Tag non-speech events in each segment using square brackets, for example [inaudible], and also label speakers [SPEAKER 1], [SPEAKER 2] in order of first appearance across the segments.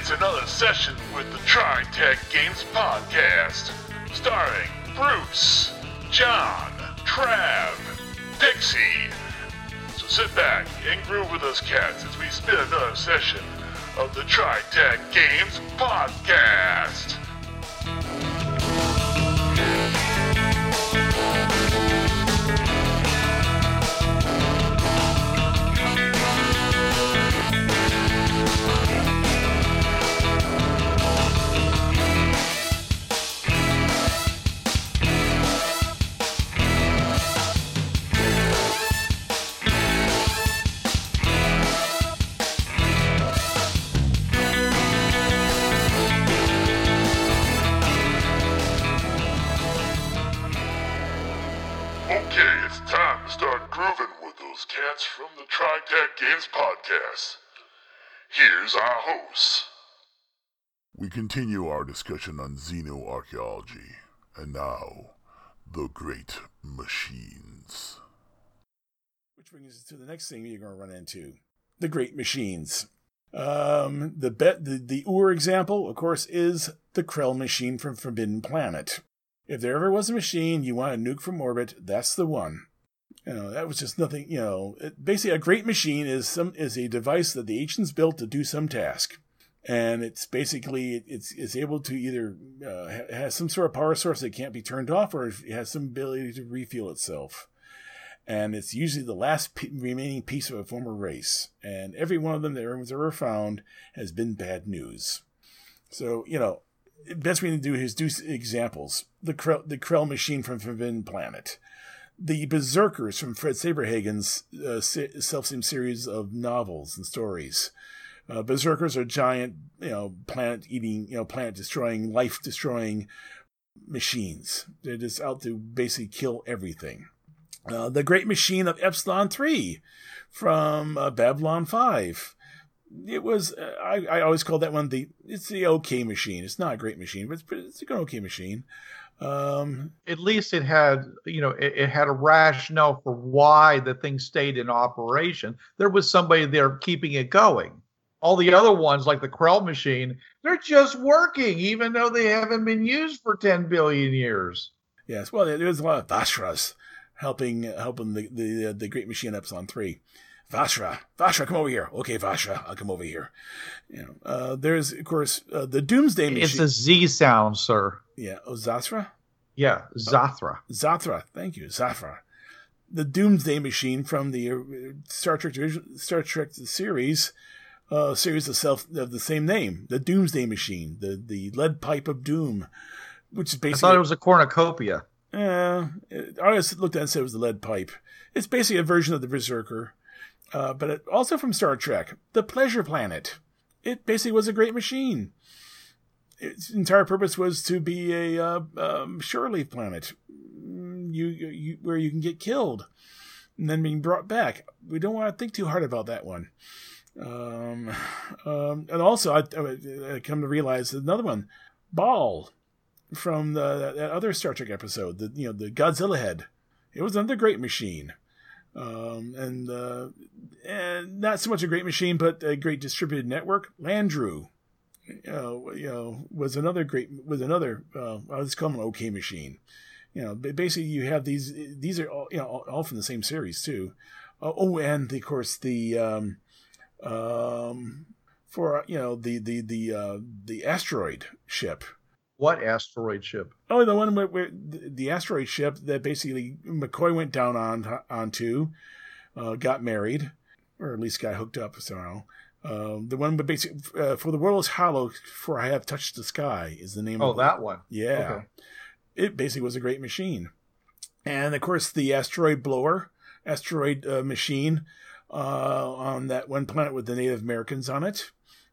[SPEAKER 1] It's another session with the Tri Tac Games Podcast, starring Bruce, John, Trav, Pixie. So sit back and groove with us cats as we spin another session of the Tri Tac Games Podcast. Podcast. Here's our host. We continue our discussion on xenoarchaeology, and now, the great machines.
[SPEAKER 2] Which brings us to the next thing you're going to run into the great machines. Um, the bet the, the Ur example, of course, is the Krell machine from Forbidden Planet. If there ever was a machine you want to nuke from orbit, that's the one. You know, that was just nothing. You know, it, basically, a great machine is some is a device that the ancients built to do some task, and it's basically it's it's able to either uh, has some sort of power source that can't be turned off, or it has some ability to refuel itself. And it's usually the last p- remaining piece of a former race, and every one of them that was ever found has been bad news. So you know, best way to do is do examples. The Krell, the Krell machine from Forbidden Planet, the Berserkers from Fred Saberhagen's uh, self-same series of novels and stories. Uh, Berserkers are giant, you know, planet-eating, you know, planet-destroying, life-destroying machines. They're just out to basically kill everything. Uh, the Great Machine of Epsilon Three from uh, Babylon Five it was uh, I, I always call that one the it's the okay machine it's not a great machine but it's, it's an okay machine um
[SPEAKER 3] at least it had you know it, it had a rationale for why the thing stayed in operation. There was somebody there keeping it going. All the other ones like the krell machine they're just working even though they haven't been used for 10 billion years.
[SPEAKER 2] Yes well there- there's a lot of Vashras helping helping the the, the great machine epsilon 3 Vashra, Vashra, come over here. Okay, Vashra, I'll come over here. You know, uh, there's of course uh, the Doomsday machine.
[SPEAKER 3] it's a z sound sir
[SPEAKER 2] yeah, oh Zasra,
[SPEAKER 3] yeah zathra
[SPEAKER 2] Zathra. Thank you, Zathra. The Doomsday Machine from the uh, Star Trek Star Trek series, uh, series of self of the same name, the Doomsday Machine, the the lead pipe of doom, which is basically.
[SPEAKER 3] i thought it was a cornucopia
[SPEAKER 2] Uh, I just looked at it and said it was the lead pipe. It's basically a version of the Berserker, uh, but it, also from Star Trek, the Pleasure Planet. It basically was a great machine. Its entire purpose was to be a uh, um, planet, Mm, you, you where you can get killed and then being brought back. We don't want to think too hard about that one. Um, um, and also, I, I come to realize another one, Vaal from the that, that other Star Trek episode, the you know the Godzilla head. It was another great machine, um, and uh, and not so much a great machine, but a great distributed network. Landru, uh, you know, was another great was another. Uh, just call an okay machine. You know, ba- basically you have these. These are all you know all, all from the same series too. Uh, oh, and of course the um, um, for you know the the the uh, the asteroid ship.
[SPEAKER 3] What asteroid ship
[SPEAKER 2] Oh, the one where, where the asteroid ship that basically McCoy went down on onto, uh, got married, or at least got hooked up somehow. Um, the one, but basically, uh, for the world is hollow, for I have touched the sky is the name.
[SPEAKER 3] oh
[SPEAKER 2] of
[SPEAKER 3] that one
[SPEAKER 2] Yeah,
[SPEAKER 3] Okay.
[SPEAKER 2] it basically was a great machine, and of course the asteroid blower, asteroid uh, machine, uh, on that one planet with the Native Americans on it.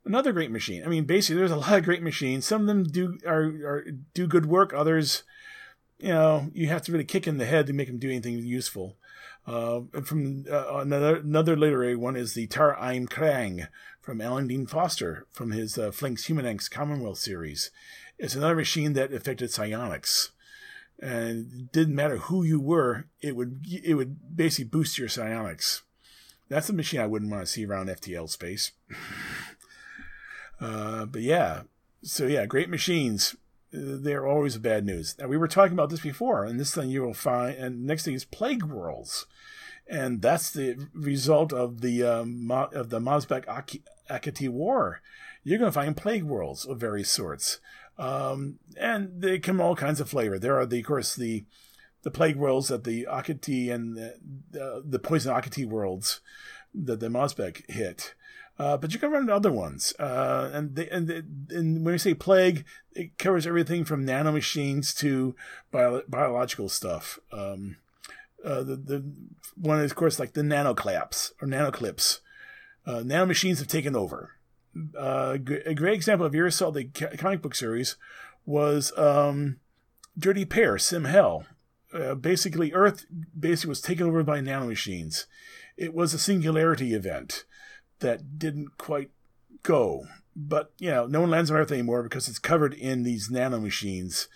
[SPEAKER 2] Another great machine. I mean, basically, there's a lot of great machines. Some of them do are, are do good work. Others, you know, you have to really kick in the head to make them do anything useful. Uh, from uh, another another literary one is the Tar-Aiym Krang from Alan Dean Foster from his uh, Flinx Humanx Commonwealth series. It's another machine that affected psionics, and it didn't matter who you were, it would it would basically boost your psionics. That's a machine I wouldn't want to see around FTL space. [laughs] Uh, but yeah, so yeah, great machines. uh, They're always bad news. Now we were talking about this before, and this thing you will find. And next thing is plague worlds, and that's the result of the um, of the Mosbek Ak- Akati War. You're going to find plague worlds of various sorts, um, and they come all kinds of flavor. There are the, of course, the the plague worlds that the Akati and the, the, the poison Akati worlds that the Mosbek hit. Uh, but you can run into other ones, uh, and they, and they, and when we say plague, it covers everything from nanomachines to bio, biological stuff. Um, uh, the the one is of course like the nanoclaps or nanoclips. Uh, nanomachines have taken over. Uh, a great example of Aerosol, the comic book series, was um, Dirty Pair, Sim Hell. Uh, basically, Earth basically was taken over by nanomachines. It was a singularity event that didn't quite go. But, you know, no one lands on Earth anymore because it's covered in these nanomachines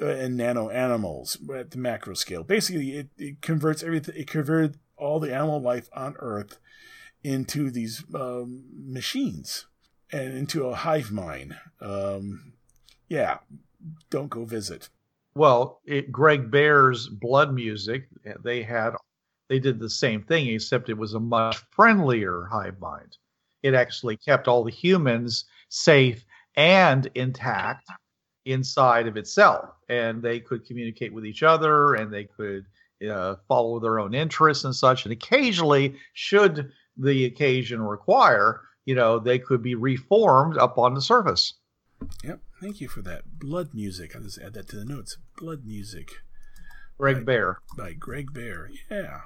[SPEAKER 2] uh, and nano animals at the macro scale. Basically, it, it converts everything, it converted all the animal life on Earth into these um, machines and into a hive mind. Um, yeah, don't go visit.
[SPEAKER 3] Well, it, Greg Bear's Blood Music, they had they did the same thing, except it was a much friendlier hive mind. It actually kept all the humans safe and intact inside of itself, and they could communicate with each other, and they could uh, follow their own interests and such. And occasionally, should the occasion require, you know, they could be reformed up on the surface.
[SPEAKER 2] Yep, thank you for that. Blood music. I'll just add that to the notes. Blood music.
[SPEAKER 3] Greg
[SPEAKER 2] Right.
[SPEAKER 3] Bear.
[SPEAKER 2] by Greg Bear. Yeah.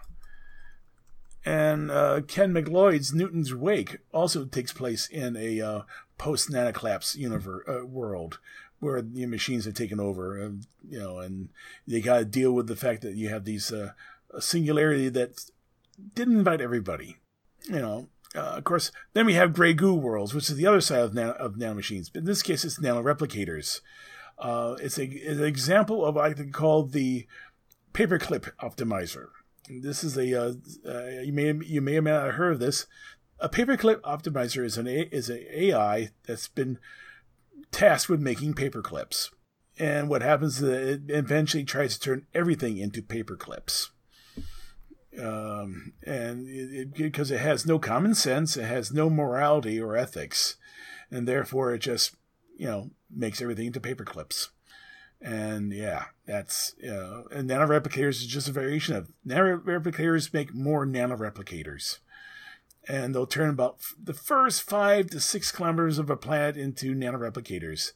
[SPEAKER 2] And uh, Ken MacLeod's Newton's Wake also takes place in a uh, post nanoclaps universe uh, world where the machines have taken over, uh, you know, and they got to deal with the fact that you have these uh, singularity that didn't invite everybody, you know. Uh, of course, then we have Grey Goo worlds, which is the other side of nano, of nanomachines. But in this case, it's nanoreplicators. Uh, it's, a, it's an example of what I could call the paperclip optimizer. This is a uh, uh, you may you may have not heard of this. A paperclip optimizer is an a, is an AI that's been tasked with making paperclips, and what happens is it eventually tries to turn everything into paperclips. Um, and it, it, because it has no common sense, it has no morality or ethics, and therefore it just you know makes everything into paperclips. And yeah, that's you know, and nanoreplicators is just a variation of nanoreplicators make more nanoreplicators, and they'll turn about the first five to six kilometers of a planet into nanoreplicators.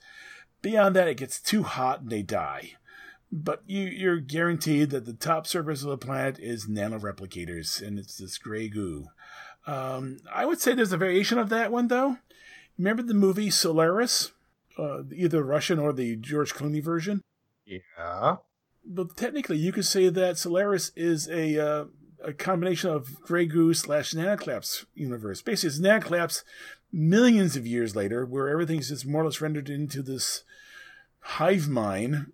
[SPEAKER 2] Beyond that, it gets too hot and they die. But you, you're guaranteed that the top surface of the planet is nanoreplicators, and it's this gray goo. Um, I would say there's a variation of that one though. Remember the movie Solaris? Uh, either Russian or the George Clooney version.
[SPEAKER 3] Yeah.
[SPEAKER 2] But technically, you could say that Solaris is a uh, a combination of Grey Goo slash Nanoclaps universe. Basically, it's Nanoclaps millions of years later, where everything's just more or less rendered into this hive mind,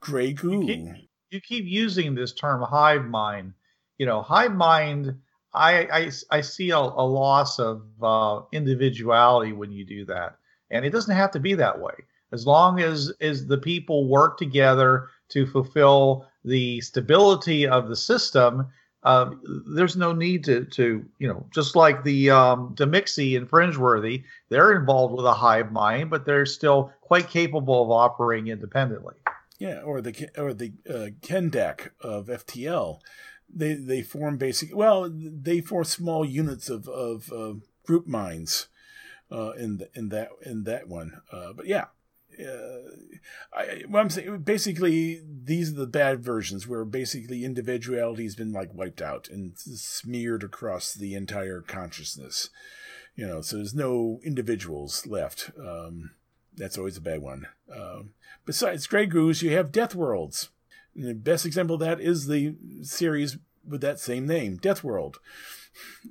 [SPEAKER 2] Grey Goo.
[SPEAKER 3] You you keep using this term hive mind. You know, hive mind. I I, I see a, a loss of uh, individuality when you do that, and it doesn't have to be that way. As long as as the people work together to fulfill the stability of the system, uh, there's no need to to you know just like the um, Demixie and Fringeworthy, they're involved with a hive mind, but they're still quite capable of operating independently.
[SPEAKER 2] Yeah, or the or the uh, Kendak of FTL, they they form basic. Well, they form small units of of uh, group minds uh, in the, in that in that one. Uh, but yeah, uh, I, what I'm saying basically these are the bad versions where basically individuality has been like wiped out and smeared across the entire consciousness. You know, so there's no individuals left. Um, that's always a bad one. Um, besides Grey Goose, you have Death Worlds. And the best example of that is the series with that same name, Death World.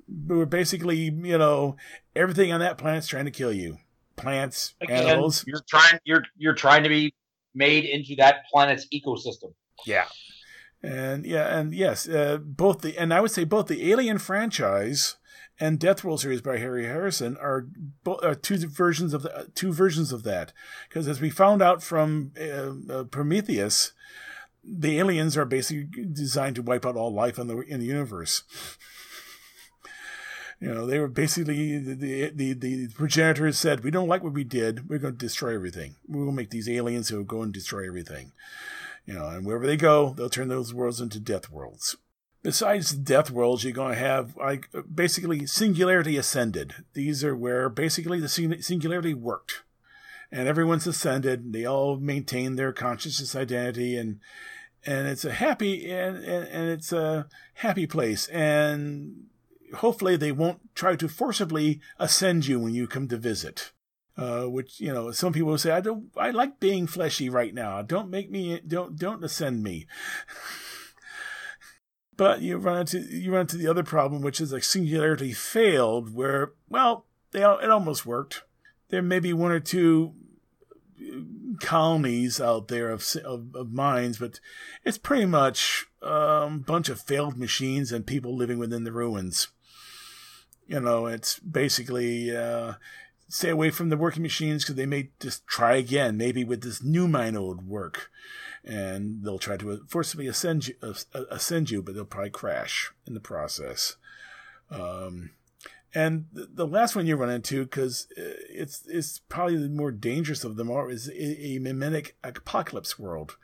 [SPEAKER 2] Where basically, you know, everything on that planet's trying to kill you. Plants,
[SPEAKER 4] Again,
[SPEAKER 2] animals.
[SPEAKER 4] You're trying. You're you're trying to be made into that planet's ecosystem.
[SPEAKER 2] Yeah. And yeah, and yes, uh, both the and I would say both the Alien franchise and Death World series by Harry Harrison are, bo- are two versions of the, two versions of that. Because as we found out from uh, uh, Prometheus, the aliens are basically designed to wipe out all life in the in the universe. You know, they were basically the, the the progenitors said, "We don't like what we did. We're going to destroy everything. We will make these aliens who go and destroy everything." You know, and wherever they go, they'll turn those worlds into death worlds. Besides death worlds, you're going to have like basically singularity ascended. These are where basically the singularity worked, and everyone's ascended. They all maintain their consciousness identity, and and it's a happy and, and, and it's a happy place. And hopefully they won't try to forcibly ascend you when you come to visit. Uh, which you know, some people say, "I don't, I like being fleshy right now. Don't make me, don't, don't ascend me." [laughs] but you run into you run into the other problem, which is like singularity failed, where well, they it almost worked. There may be one or two colonies out there of, of, of minds, but it's pretty much a um, bunch of failed machines and people living within the ruins. You know, it's basically uh, stay away from the working machines because they may just try again, maybe with this new minode work, and they'll try to forcibly ascend you, uh, ascend you, but they'll probably crash in the process. Um, and the last one you run into, because uh, it's it's probably the more dangerous of them all, is a, mimetic apocalypse world,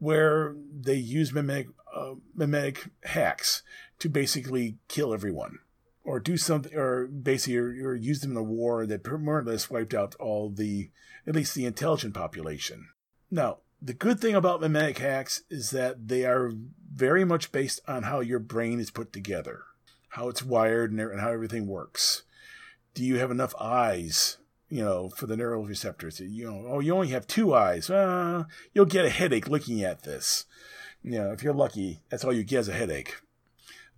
[SPEAKER 2] where they use mimetic uh, mimetic hacks to basically kill everyone or do something, or basically, or, or use them in a war that more or less wiped out all the, at least the intelligent population. Now, the good thing about mimetic hacks is that they are very much based on how your brain is put together, how it's wired, and, how everything works. Do you have enough eyes? You know, for the neural receptors, you know, oh, you only have two eyes. Uh, you'll get a headache looking at this. You know, if you're lucky, that's all you get is a headache.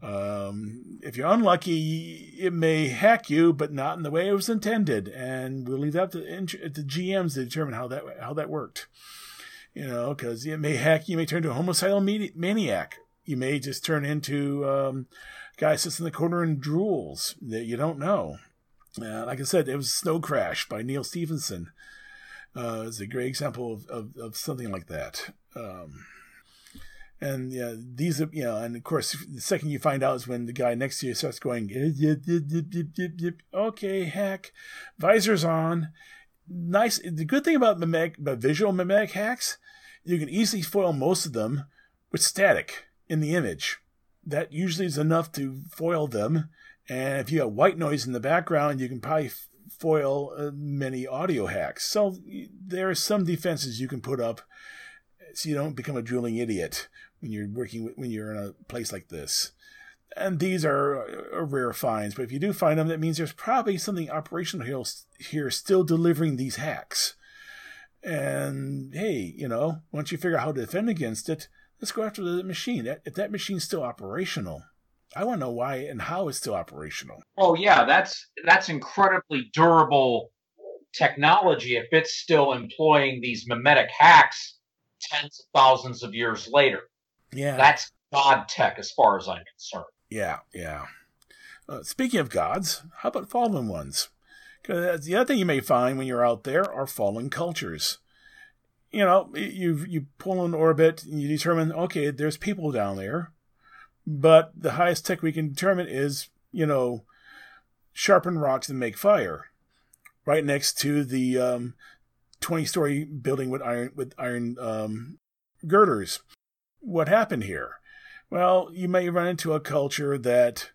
[SPEAKER 2] Um, if you're unlucky, it may hack you, but not in the way it was intended. And we'll leave that to the GMs to determine how that how that worked. You know, because it may hack you, may turn into a homicidal maniac. You may just turn into um, a guy sits in the corner and drools that you don't know. Uh, like I said, it was Snow Crash by Neal Stephenson. Uh, it's a great example of, of, of something like that. Um, and yeah, these are, you know, and of course, the second you find out is when the guy next to you starts going, okay, heck, visors on. Nice. The good thing about mimetic, about visual mimetic hacks, you can easily foil most of them with static in the image. That usually is enough to foil them. And if you have white noise in the background, you can probably foil uh, many audio hacks. So there are some defenses you can put up so you don't become a drooling idiot when you're working when you're in a place like this. And these are, uh, are rare finds, but if you do find them, that means there's probably something operational here, here still delivering these hacks. And hey, you know, once you figure out how to defend against it, let's go after the machine. If that machine's still operational, I want to know why and how it's still operational.
[SPEAKER 4] Oh yeah, that's that's incredibly durable technology if it's still employing these mimetic hacks tens of thousands of years later.
[SPEAKER 2] Yeah.
[SPEAKER 4] That's God tech as far as I'm concerned.
[SPEAKER 2] Yeah, yeah. Uh, speaking of gods, how about fallen ones? Because the other thing you may find when you're out there are fallen cultures. You know, you you pull an orbit and you determine, okay, there's people down there, but the highest tech we can determine is, you know, sharpen rocks and make fire, right next to the um, 20 story building with iron with iron um, girders. What happened here? Well, you may run into a culture that,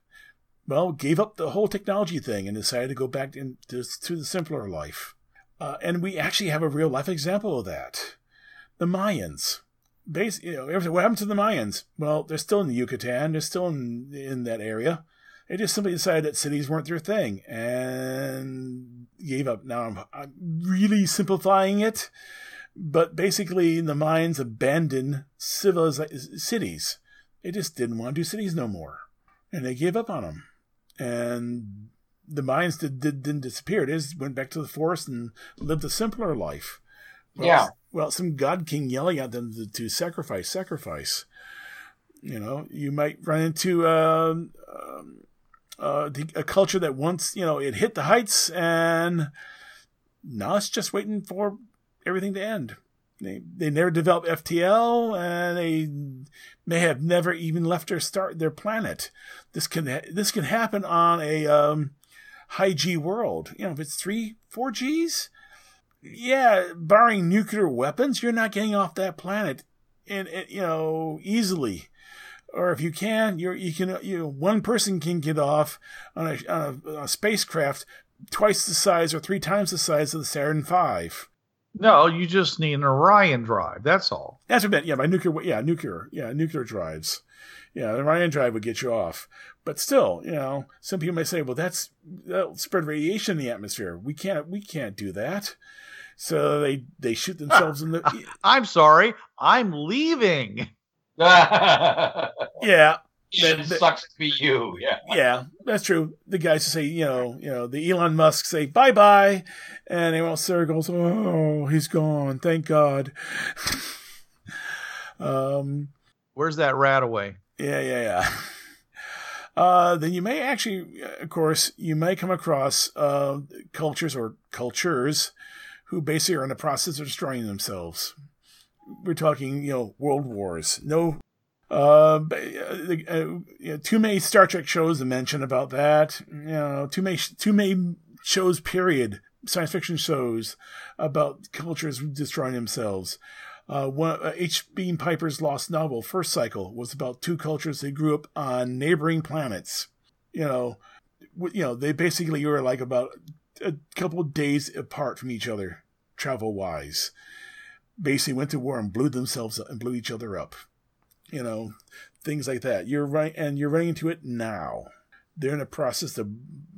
[SPEAKER 2] well, gave up the whole technology thing and decided to go back into to the simpler life. Uh, and we actually have a real life example of that. The Mayans. Base, you know, what happened to the Mayans? Well, they're still in the Yucatan. They're still in, in that area. They just simply decided that cities weren't their thing and gave up. Now I'm, I'm really simplifying it, but basically the Mayans abandoned civilized cities. They just didn't want to do cities no more, and they gave up on them. And the Mayans did, did, didn't disappear. They just went back to the forest and lived a simpler life.
[SPEAKER 4] Well, yeah.
[SPEAKER 2] Well, some god king yelling at them to, to sacrifice, sacrifice. You know, you might run into um, um, uh, the, a culture that once you know it hit the heights and now it's just waiting for everything to end. They they never developed FTL and they may have never even left their start their planet. This can this can happen on a um, high G world. You know, if it's three four Gs, yeah, barring nuclear weapons, you're not getting off that planet, and, and you know easily or if you can, you you can you know, one person can get off on a, on a, a, spacecraft twice the size or three times the size of the Saturn V.
[SPEAKER 3] No, you just need an Orion drive. That's all.
[SPEAKER 2] That's a bit. Yeah, by nuclear. Yeah, nuclear. Yeah, nuclear drives. Yeah, the Orion drive would get you off. But still, you know, some people may say, "Well, that's that'll spread radiation in the atmosphere. We can't. We can't do that." So they they shoot themselves in the. [laughs]
[SPEAKER 3] I'm sorry. I'm leaving. [laughs]
[SPEAKER 2] yeah.
[SPEAKER 4] It sucks to be you. Yeah.
[SPEAKER 2] Yeah, that's true. The guys say, you know, you know, the Elon Musk say bye bye, and everyone else there goes, oh, he's gone. Thank God. [laughs] um,
[SPEAKER 3] where's that rat away?
[SPEAKER 2] Yeah, yeah, yeah. [laughs] Uh, then you may actually, of course, you may come across uh, cultures or cultures who basically are in the process of destroying themselves. We're talking, you know, world wars. No uh, uh, you know, too many Star Trek shows to mention about that. You know, too many too many shows. Period. Science fiction shows about cultures destroying themselves. Uh, one uh, H. Beam Piper's lost novel, First Cycle, was about two cultures that grew up on neighboring planets. You know, you know, they basically were like about a couple days apart from each other, travel wise. Basically, went to war and blew themselves up and blew each other up you know, things like that. You're right, and you're running into it now. They're in the process of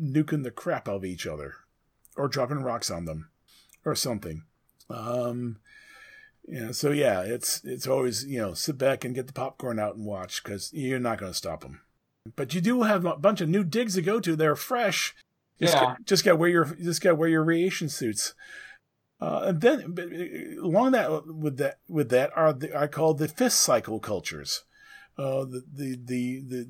[SPEAKER 2] nuking the crap out of each other, or dropping rocks on them, or something. Um, yeah, so yeah, it's it's always you know sit back and get the popcorn out and watch because you're not going to stop them. But you do have a bunch of new digs to go to. They're fresh. Just yeah. Get, just got wear your just got wear your radiation suits. Uh, and then uh, along that with that with that are the, I call the fifth cycle cultures. Uh, the the the the,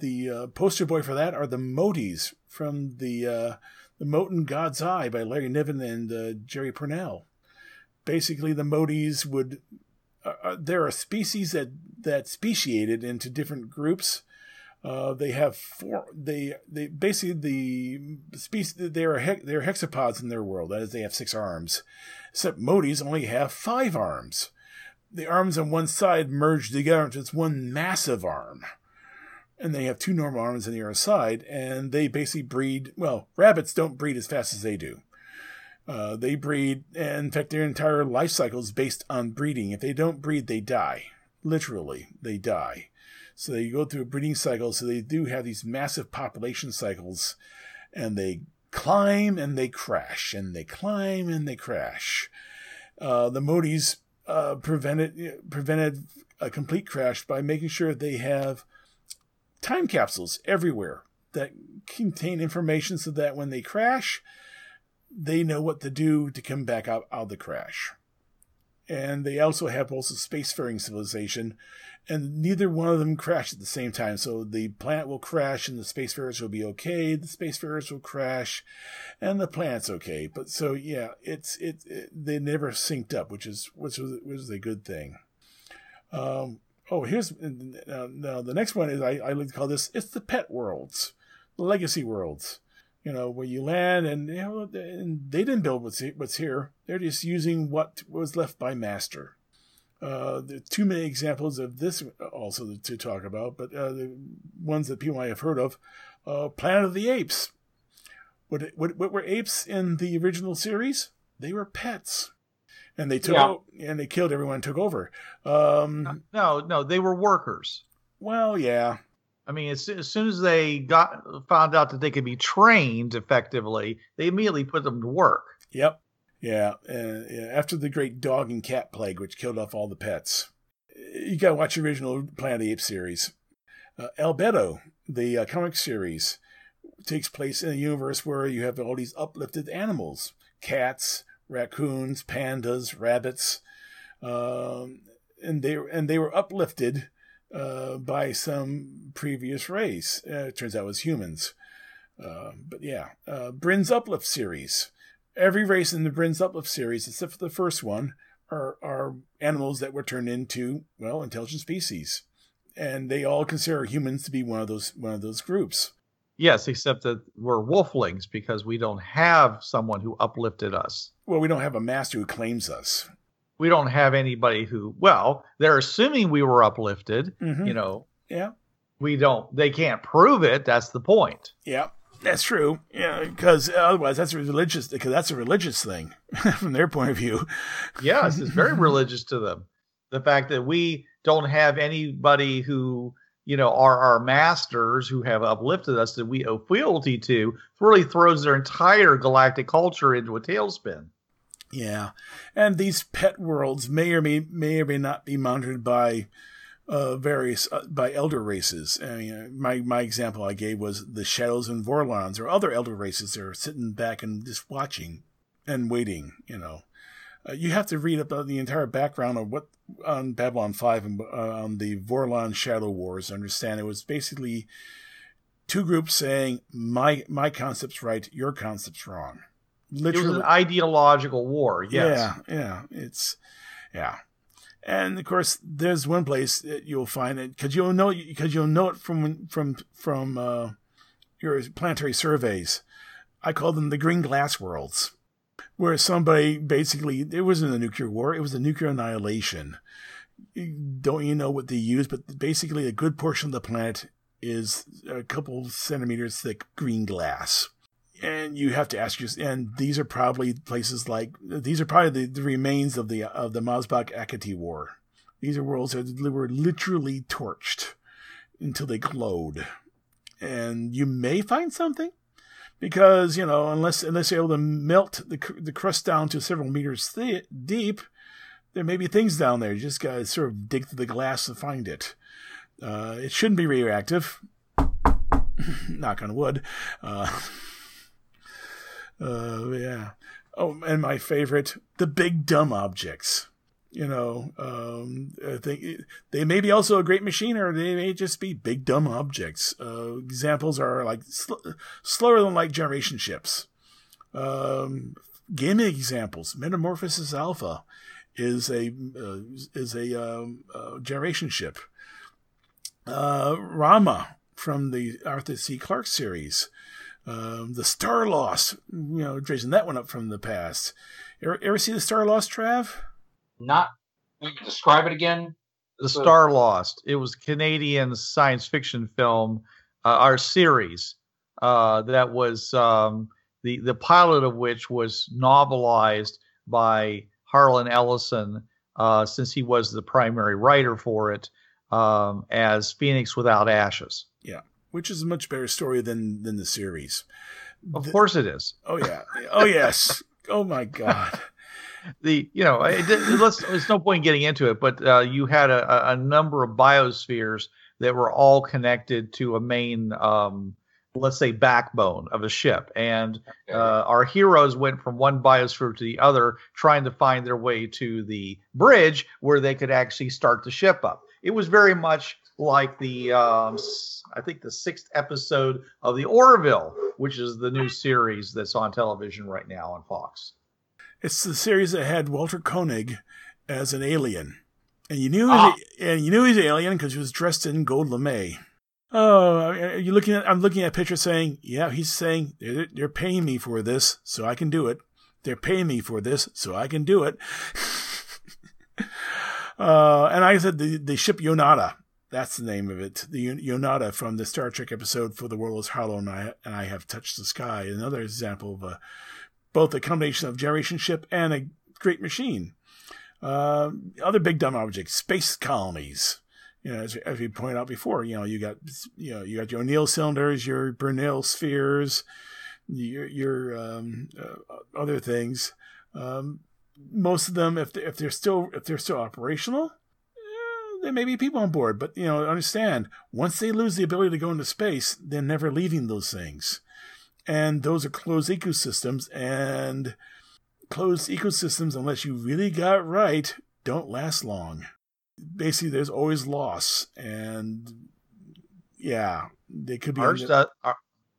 [SPEAKER 2] the uh, poster boy for that are the Moties from the uh, the Mote in God's Eye by Larry Niven and uh, Jerry Pournelle. Basically, the Moties would uh, they're a species that that speciated into different groups uh, they have four. They they basically the species they are he, they are hexapods in their world. That is, they have six arms. Except Moties only have five arms. The arms on one side merge together into one massive arm, and they have two normal arms on the other side. And they basically breed. Well, rabbits don't breed as fast as they do. Uh, they breed, and in fact, their entire life cycle is based on breeding. If they don't breed, they die. Literally, they die. So they go through a breeding cycle. So they do have these massive population cycles, and they climb and they crash, and they climb and they crash. Uh, the Moties uh, prevented prevented a complete crash by making sure they have time capsules everywhere that contain information so that when they crash, they know what to do to come back out, out of the crash. And they also have also spacefaring civilization and neither one of them crash at the same time. So the planet will crash and the spacefarers will be okay. The spacefarers will crash and the planet's okay. But so, yeah, it's, it, it they never synced up, which is, which was, which was a good thing. Um, oh, here's, now the next one is, I, I like to call this, it's the pet worlds, the legacy worlds. You know, where you land and, you know, and they didn't build what's, what's here. They're just using what was left by master. Uh, there too many examples of this also to talk about, but uh, the ones that people might have heard of. Uh, Planet of the Apes. What, what, what were apes in the original series? They were pets, and they took yeah. o- and they killed everyone and took over. Um,
[SPEAKER 3] no, no, they were workers.
[SPEAKER 2] Well, yeah.
[SPEAKER 3] I mean, as, as soon as they got found out that they could be trained effectively, they immediately put them to work.
[SPEAKER 2] Yep. Yeah, uh, after the great dog and cat plague, which killed off all the pets. You got to watch the original Planet of the Apes series. Uh, Albedo, the uh, comic series, takes place in a universe where you have all these uplifted animals cats, raccoons, pandas, rabbits. Um, and they and they were uplifted uh, by some previous race. Uh, it turns out it was humans. Uh, but yeah, uh, Brin's Uplift series. Every race in the Brin's Uplift series, except for the first one, are, are animals that were turned into, well, intelligent species. And they all consider humans to be one of those one of those groups.
[SPEAKER 3] Yes, except that we're wolflings because we don't have someone who uplifted us.
[SPEAKER 2] Well, we don't have a master who claims us.
[SPEAKER 3] We don't have anybody who, well, they're assuming we were uplifted,
[SPEAKER 2] Mhm.
[SPEAKER 3] you know.
[SPEAKER 2] Yeah.
[SPEAKER 3] We don't, they can't prove it. That's the point.
[SPEAKER 2] Yeah, that's true. Yeah, because otherwise that's a religious because that's a religious thing [laughs] from their point of view.
[SPEAKER 3] Yes, it's very religious to them. The fact that we don't have anybody who, you know, are our masters who have uplifted us that we owe fealty to really throws their entire galactic culture into a tailspin.
[SPEAKER 2] Yeah, and these pet worlds may or may may or may not be monitored by uh, various uh, by elder races. I mean, uh, my my example I gave was the Shadows and Vorlons or other elder races that are sitting back and just watching and waiting. You know, uh, you have to read about the entire background of what on Babylon Five and uh, on the Vorlon Shadow Wars. to Understand it was basically two groups saying my my concept's right, your concept's wrong.
[SPEAKER 3] It was
[SPEAKER 2] Literally,
[SPEAKER 3] an ideological war. Yes.
[SPEAKER 2] yeah, yeah. It's yeah, and of course, there's one place that you'll find it because you'll know because you'll know it from from from uh, your planetary surveys. I call them the green glass worlds, where somebody basically it wasn't a nuclear war; it was a nuclear annihilation. Don't you know what they use? But basically, a good portion of the planet is a couple centimeters thick green glass and you have to ask yourself, and these are probably places like these are probably the, the remains of the of the Mazbak Akati War. These are worlds that were literally torched until they glowed, and you may find something because you know unless unless you're able to melt the the crust down to several meters thi- deep, there may be things down there. You just gotta sort of dig through the glass to find it. Uh, it shouldn't be radioactive. [clears throat] Knock on wood. Uh, [laughs] uh, yeah. Oh, and my favorite, the big dumb objects. You know, um, think they may be also a great machine, or they may just be big dumb objects. Uh, examples are like sl- slower than light generation ships. Um, gaming examples: Metamorphosis Alpha is a uh, is a um, uh, generation ship. Uh, Rama from the Arthur C. Clarke series. Um, the Star Lost, you know, tracing that one up from the past. Ever, ever see the Star Lost, Trav?
[SPEAKER 4] Not. We can describe it again.
[SPEAKER 3] The Star Lost. It was a Canadian science fiction film, uh, our series, uh, that was um, the the pilot of which was novelized by Harlan Ellison, uh, since he was the primary writer for it, um, as Phoenix Without Ashes.
[SPEAKER 2] Yeah, which is a much better story than than the series.
[SPEAKER 3] Of
[SPEAKER 2] The-
[SPEAKER 3] course, it is.
[SPEAKER 2] Oh yeah. Oh yes. Oh my God. [laughs]
[SPEAKER 3] the you know it, it- let's there's no point in getting into it but uh, you had a, a- a number of biospheres that were all connected to a main um, let's say backbone of a ship and uh, our heroes went from one biosphere to the other trying to find their way to the bridge where they could actually start the ship up it was very much like the um, i think the sixth episode of the orville which is the new series that's on television right now on fox
[SPEAKER 2] It's the series that had Walter Koenig as an alien, and you knew
[SPEAKER 4] Ah.
[SPEAKER 2] was, and you knew he was an alien because he was dressed in gold lame. Oh, are you looking at? I'm looking at a picture saying, yeah, he's saying they're, they're paying me for this, so I can do it. They're paying me for this, so I can do it. [laughs] uh, and I said the the ship Yonada. That's the name of it. The Yonada from the Star Trek episode "For the World Is Hollow" and I and I have touched the sky. Another example of a both a combination of generation ship and a great machine. Uh, other big dumb objects, space colonies. You know, as, as we pointed out before, you know, you got you know you got your O'Neill cylinders, your Bernal spheres, your your um, uh, other things. Um, most of them, if they, if they're still if they're still operational, eh, there may be people on board. But you know, understand once they lose the ability to go into space, they're never leaving those things and those are closed ecosystems and closed ecosystems unless you really got it right don't last long basically there's always loss, and yeah, they could be.
[SPEAKER 3] Ours, does,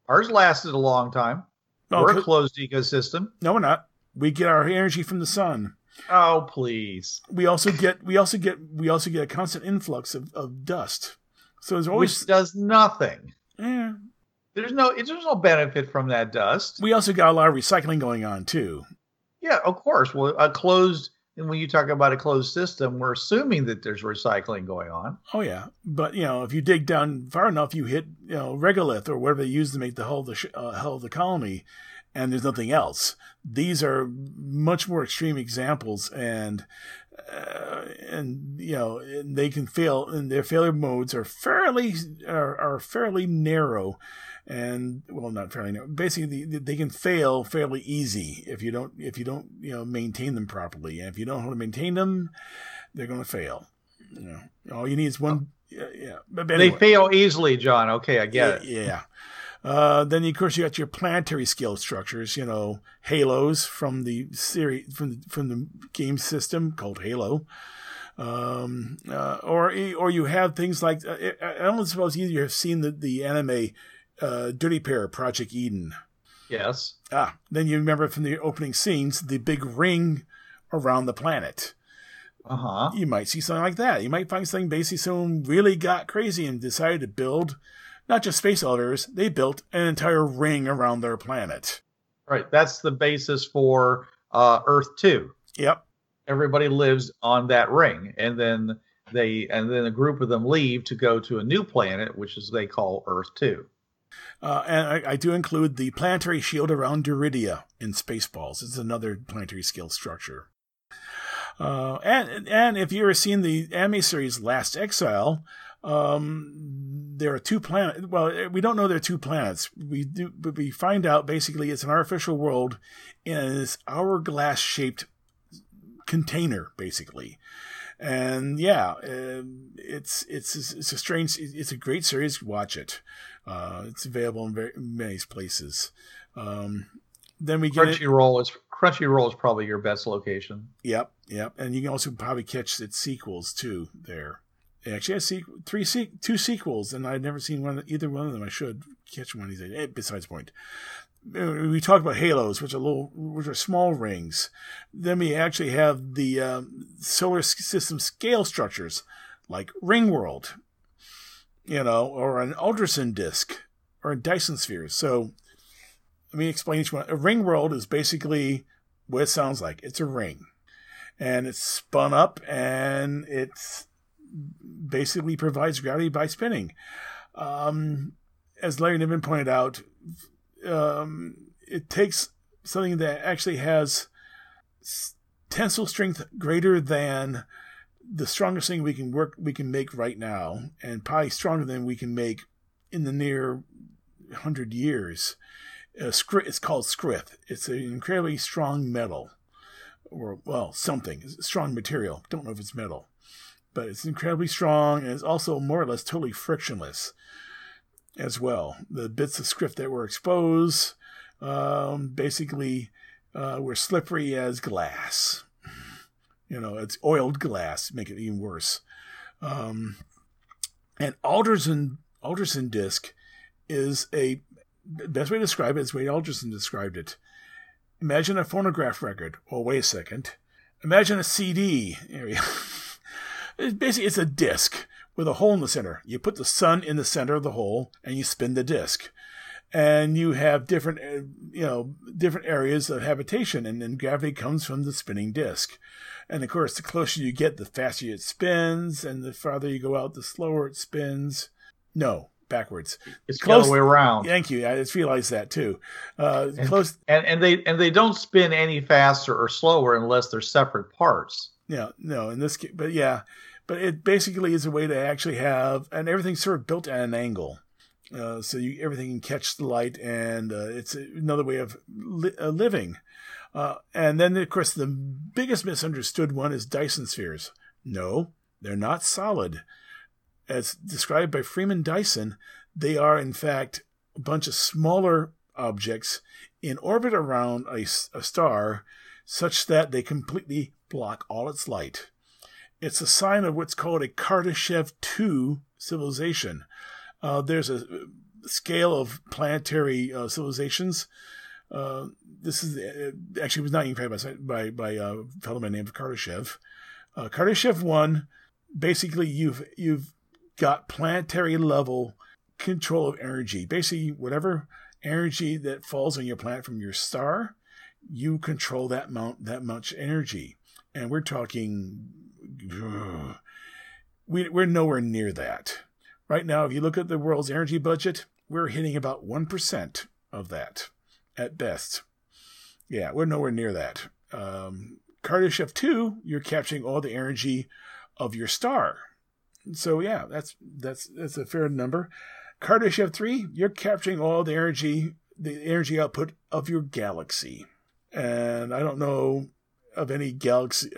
[SPEAKER 3] ours lasted a long time. Oh, we're a closed ecosystem.
[SPEAKER 2] No, we're not. We get our energy from the sun.
[SPEAKER 3] Oh, please.
[SPEAKER 2] We also get we also get we also get a constant influx of, of dust. So there's always
[SPEAKER 3] Which does nothing.
[SPEAKER 2] Yeah.
[SPEAKER 3] There's no there's no benefit from that dust.
[SPEAKER 2] We also got a lot of recycling going on too.
[SPEAKER 3] Yeah, of course. Well, a closed and when you talk about a closed system, we're assuming that there's recycling going on.
[SPEAKER 2] Oh yeah, but you know, if you dig down far enough, you hit you know regolith or whatever they use to make the hull of the sh- uh, hull of the colony, and there's nothing else. These are much more extreme examples, and uh, and you know they can fail, and their failure modes are fairly are, are fairly narrow and well, not fairly narrow. Basically, they can fail fairly easy if you don't if you don't you know maintain them properly. And if you don't know how to maintain them, they're going to fail. You know, all you need is one. Yeah, yeah.
[SPEAKER 3] But anyway. they fail easily, John. Okay, I get
[SPEAKER 2] yeah, it. Yeah. Uh, then of course you got your planetary scale structures, you know, halos from the series from the, from the game system called Halo. Um, uh, or or you have things like uh, I don't suppose either you have seen the the anime uh, Dirty Pair, Project Eden.
[SPEAKER 3] Yes.
[SPEAKER 2] Ah, then you remember from the opening scenes the big ring around the planet.
[SPEAKER 3] Uh huh.
[SPEAKER 2] You might see something like that. You might find something basically someone really got crazy and decided to build not just space elevators, they built an entire ring around their planet.
[SPEAKER 3] Right. That's the basis for uh, Earth 2.
[SPEAKER 2] Yep.
[SPEAKER 3] Everybody lives on that ring. And then they and then a group of them leave to go to a new planet, which is they call Earth 2.
[SPEAKER 2] Uh, and I, I, do include the planetary shield around Druidia in Spaceballs. It's another planetary scale structure. Uh, and and if you ever seen the anime series Last Exile, um, there are two planets. Well, we don't know there are two planets. We do, but we find out basically it's an artificial world in this hourglass shaped container, basically. And yeah, uh, it's it's it's a strange. It's a great series. Watch it. Uh, it's available in very, many places. Um, then we get
[SPEAKER 3] Crunchyroll is Crunchyroll is probably your best location.
[SPEAKER 2] Yep, yep, and you can also probably catch its sequels too there. Actually has sequ- three se- two sequels, and I've never seen one either one of them. I should catch one of these days. Eh, besides point, uh, we talk about halos, which are little, which are small rings. Then we actually have the um, solar system scale structures, like ring world, you know, or an Alderson disk or a Dyson sphere. So let me explain each one. A ring world is basically what it sounds like. It's a ring. And it's spun up and it's basically provides gravity by spinning. Um, as Larry Niven pointed out, um, it takes something that actually has tensile strength greater than the strongest thing we can work we can make right now, and probably stronger than we can make in the near hundred years. It's called scrith. It's an incredibly strong metal, or well, something strong material. Don't know if it's metal, but it's incredibly strong, and it's also more or less totally frictionless as well. The bits of scrith that were exposed um, basically uh, were slippery as glass. You know, it's oiled glass, make it even worse. Um, and Alderson Alderson disc is a best way to describe it is the way Alderson described it. Imagine a phonograph record. Well, wait a second. Imagine a CD. [laughs] it's basically, it's a disc with a hole in the center. You put the sun in the center of the hole and you spin the disc. And you have different, uh, you know, different areas of habitation, and then gravity comes from the spinning disc. And of course, the closer you get, the faster it spins, and the farther you go out, the slower it spins. No, backwards.
[SPEAKER 3] It's close, the other way around.
[SPEAKER 2] Thank you. I just realized that too. Uh,
[SPEAKER 3] and,
[SPEAKER 2] close,
[SPEAKER 3] and and they and they don't spin any faster or slower unless they're separate parts.
[SPEAKER 2] Yeah, no. In this case, but yeah, but it basically is a way to actually have, and everything's sort of built at an angle. Uh, so you everything can catch the light, and uh, it's another way of li- uh, living. Uh, and then, of course, the biggest misunderstood one is Dyson spheres. No, they're not solid. As described by Freeman Dyson, they are, in fact, a bunch of smaller objects in orbit around a, a star such that they completely block all its light. It's a sign of what's called a Kardashev 2 civilization. Uh, there's a scale of planetary uh, civilizations. Uh, this is uh, actually was not created by by, by a fellow named Kardashev. Uh, Kardashev one, basically you've you've got planetary level control of energy. Basically, whatever energy that falls on your planet from your star, you control that amount that much energy. And we're talking, [sighs] we, we're nowhere near that. Right now, if you look at the world's energy budget, we're hitting about 1% of that at best. Yeah, we're nowhere near that. Um, Kardashev 2, you're capturing all the energy of your star. So yeah, that's that's that's a fair number. Kardashev 3, you're capturing all the energy the energy output of your galaxy. And I don't know of any galaxy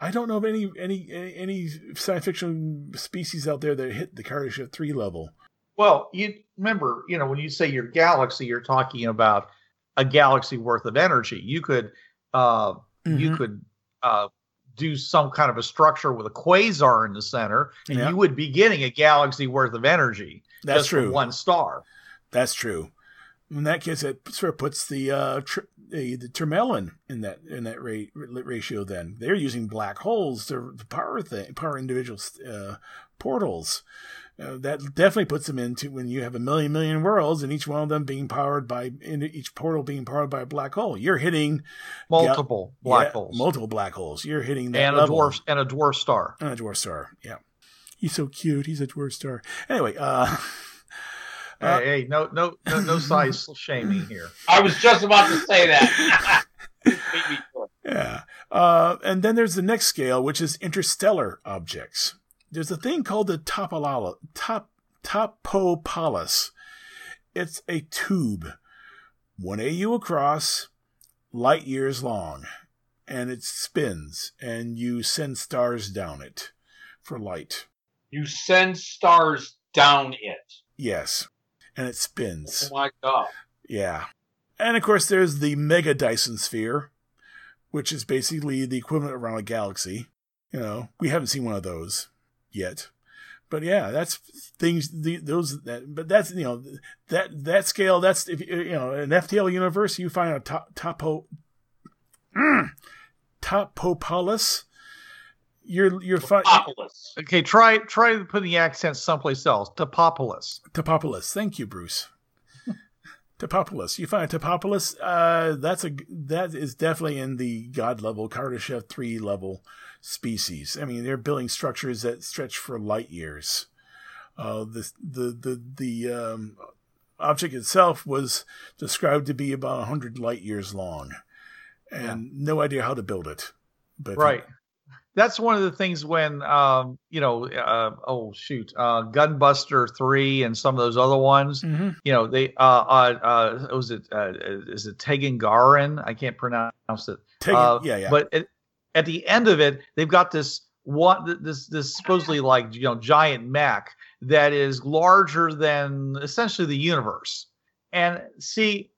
[SPEAKER 2] I don't know of any any any science fiction species out there that hit the Kardashev 3 level.
[SPEAKER 3] Well, you remember, you know, when you say your galaxy, you're talking about a galaxy worth of energy. You could uh mm-hmm. you could uh do some kind of a structure with a quasar in the center, and you would be getting a galaxy worth of energy.
[SPEAKER 2] That's true.
[SPEAKER 3] one star.
[SPEAKER 2] That's true. In that case, it sort of puts the uh, tr- the, the Termelin in that in that ra- ratio. Then they're using black holes to power thing, power individual uh, portals. Uh, that definitely puts them into when you have a million million worlds and each one of them being powered by each portal being powered by a black hole. You're hitting
[SPEAKER 3] multiple yeah, black
[SPEAKER 2] yeah,
[SPEAKER 3] holes,
[SPEAKER 2] multiple black holes. You're hitting that
[SPEAKER 3] and
[SPEAKER 2] level.
[SPEAKER 3] a dwarf and a dwarf star
[SPEAKER 2] and a dwarf star. Yeah, he's so cute. He's a dwarf star. Anyway, uh, [laughs]
[SPEAKER 3] uh hey, hey, no, no, no, no [laughs] size shaming here.
[SPEAKER 4] I was just about to say that. [laughs] [laughs]
[SPEAKER 2] yeah, uh, and then there's the next scale, which is interstellar objects there's a thing called the topolala, top, topopolis. It's a tube, one AU across, light years long, and it spins, and you send stars down it for light.
[SPEAKER 4] You send stars down it.
[SPEAKER 2] Yes, and it spins.
[SPEAKER 4] Oh my god!
[SPEAKER 2] Yeah, and of course there's the mega Dyson sphere, which is basically the equivalent around a galaxy. You know, we haven't seen one of those yet. But yeah, that's things. The, those that, but that's you know that that scale. That's if you know an FTL universe, you find a top topo mm, topopolis. You're you're fine.
[SPEAKER 3] Okay, try try putting the accent someplace else. Topopolis.
[SPEAKER 2] Topopolis. Thank you, Bruce. [laughs] Topopolis. You find Topopolis. Uh, that's a that is definitely in the God level, Kardashev three level species. I mean, they're building structures that stretch for light years. Uh, the the the the um, object itself was described to be about hundred light years long, and yeah. no idea how to build it.
[SPEAKER 3] But right. That's one of the things when um, you know, uh, oh shoot, uh, Gunbuster three and some of those other ones. Mm-hmm. You know, they uh, uh, uh was it uh, is it Tegan I can't pronounce it.
[SPEAKER 2] Tegan, uh, yeah, yeah.
[SPEAKER 3] But it, at the end of it, they've got this what this this supposedly like you know giant mech that is larger than essentially the universe. And see,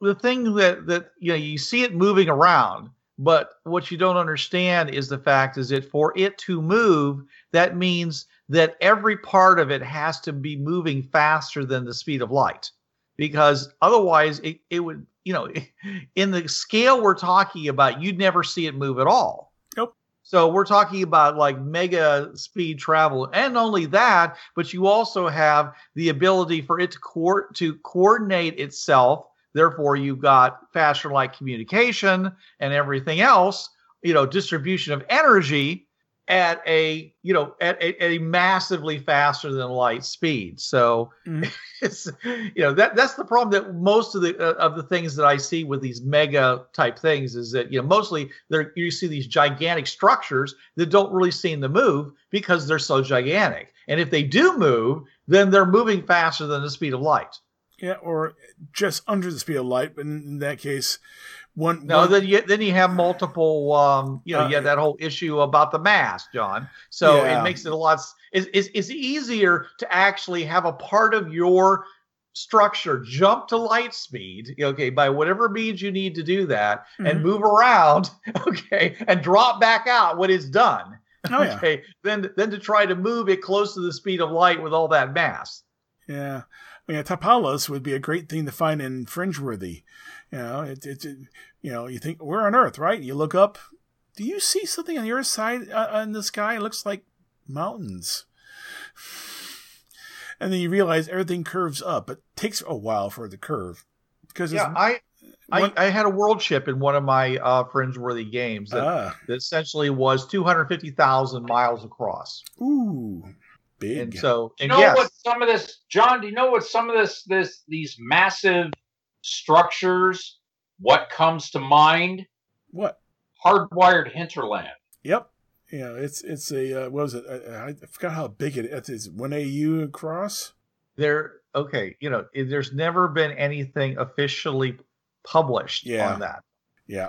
[SPEAKER 3] the thing that that you know you see it moving around, but what you don't understand is the fact is that for it to move, that means that every part of it has to be moving faster than the speed of light, because otherwise it, it would you know, [laughs] in the scale we're talking about, you'd never see it move at all.
[SPEAKER 2] Nope.
[SPEAKER 3] So we're talking about like mega speed travel, and only that, but you also have the ability for it to co- to coordinate itself. Therefore, you've got faster light communication and everything else. You know, distribution of energy at a you know at a, at a, massively faster than light speed so mm-hmm. [laughs] it's you know that that's the problem that most of the uh, of the things that i see with these mega type things is that you know mostly there you see these gigantic structures that don't really seem to move because they're so gigantic and if they do move then they're moving faster than the speed of light
[SPEAKER 2] yeah or just under the speed of light but in that case one,
[SPEAKER 3] no, one, then you then you have multiple. Um, you know, uh, you have that whole issue about the mass, John. So yeah. it makes it a lot. It's, it's it's easier to actually have a part of your structure jump to light speed okay by whatever means you need to do that mm-hmm. and move around [laughs] okay and drop back out when it's done
[SPEAKER 2] Oh, yeah.
[SPEAKER 3] okay, then then to try to move it close to the speed of light with all that mass.
[SPEAKER 2] Yeah. I mean, a Tapalos would be a great thing to find in Fringeworthy. You know, it, it, it, you know, you think we're on Earth, right? You look up. Do you see something on your side uh, in the sky? It looks like mountains. And then you realize everything curves up. It takes a while for it to curve because
[SPEAKER 3] Yeah, I, I I had a world ship in one of my uh, Fringeworthy games that,
[SPEAKER 2] ah,
[SPEAKER 3] that essentially was two hundred fifty thousand miles across,
[SPEAKER 2] ooh, big.
[SPEAKER 3] and so
[SPEAKER 4] Do you know
[SPEAKER 3] yes,
[SPEAKER 4] what some of this, John? Do you know what some of this, this, these massive structures? What comes to mind?
[SPEAKER 2] what?
[SPEAKER 4] Hardwired hinterland.
[SPEAKER 2] Yep. Yeah, it's it's a uh, what was it? I, I forgot how big it is. It's one AU across.
[SPEAKER 3] there okay you know there's never been anything officially published
[SPEAKER 2] Yeah.
[SPEAKER 3] on that
[SPEAKER 2] Yeah.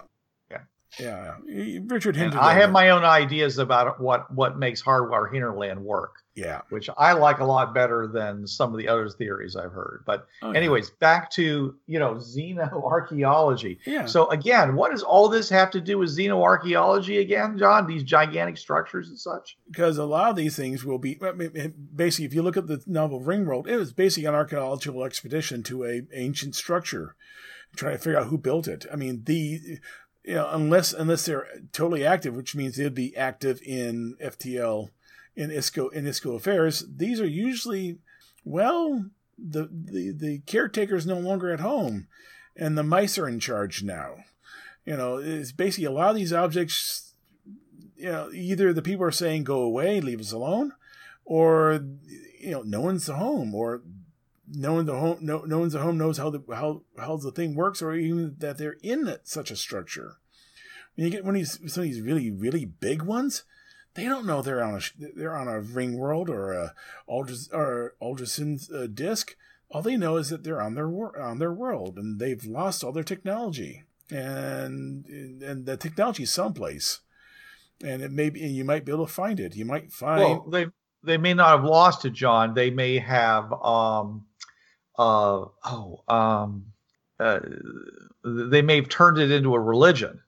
[SPEAKER 3] Yeah.
[SPEAKER 2] Yeah. Richard
[SPEAKER 3] and i have
[SPEAKER 2] it.
[SPEAKER 3] my own ideas about what what makes hardwire hinterland work
[SPEAKER 2] Yeah.
[SPEAKER 3] which i like a lot better than some of the other theories i've heard but
[SPEAKER 2] Oh, yeah.
[SPEAKER 3] anyways back to you know xenoarchaeology
[SPEAKER 2] Yeah.
[SPEAKER 3] so again what does all this have to do with xenoarchaeology again john these gigantic structures and such
[SPEAKER 2] because a lot of these things will be I mean, basically if you look at the novel Ringworld, it was basically an archaeological expedition to a ancient structure, trying to figure out who built it. I mean, the you know unless unless they're totally active, which means they'd be active in FTL in ISCO in ISCO affairs. These are usually well the the the caretaker's no longer at home, and the mice are in charge now. You know, it's basically a lot of these objects you know, either the people are saying go away, leave us alone, or you know, no one's home, or no one the home no, no one's at home knows how the how how the thing works, or even that they're in such a structure. When you get one these some of these really really big ones, they don't know they're on a they're on a ring world or a Aldous or Alderson uh, disc. All they know is that they're on their wor- on their world, and they've lost all their technology, and and the technology is someplace and it may be and you might be able to find it. You might find
[SPEAKER 3] Well, they they may not have lost it, John. They may have um uh oh um uh, they may have turned it into a religion.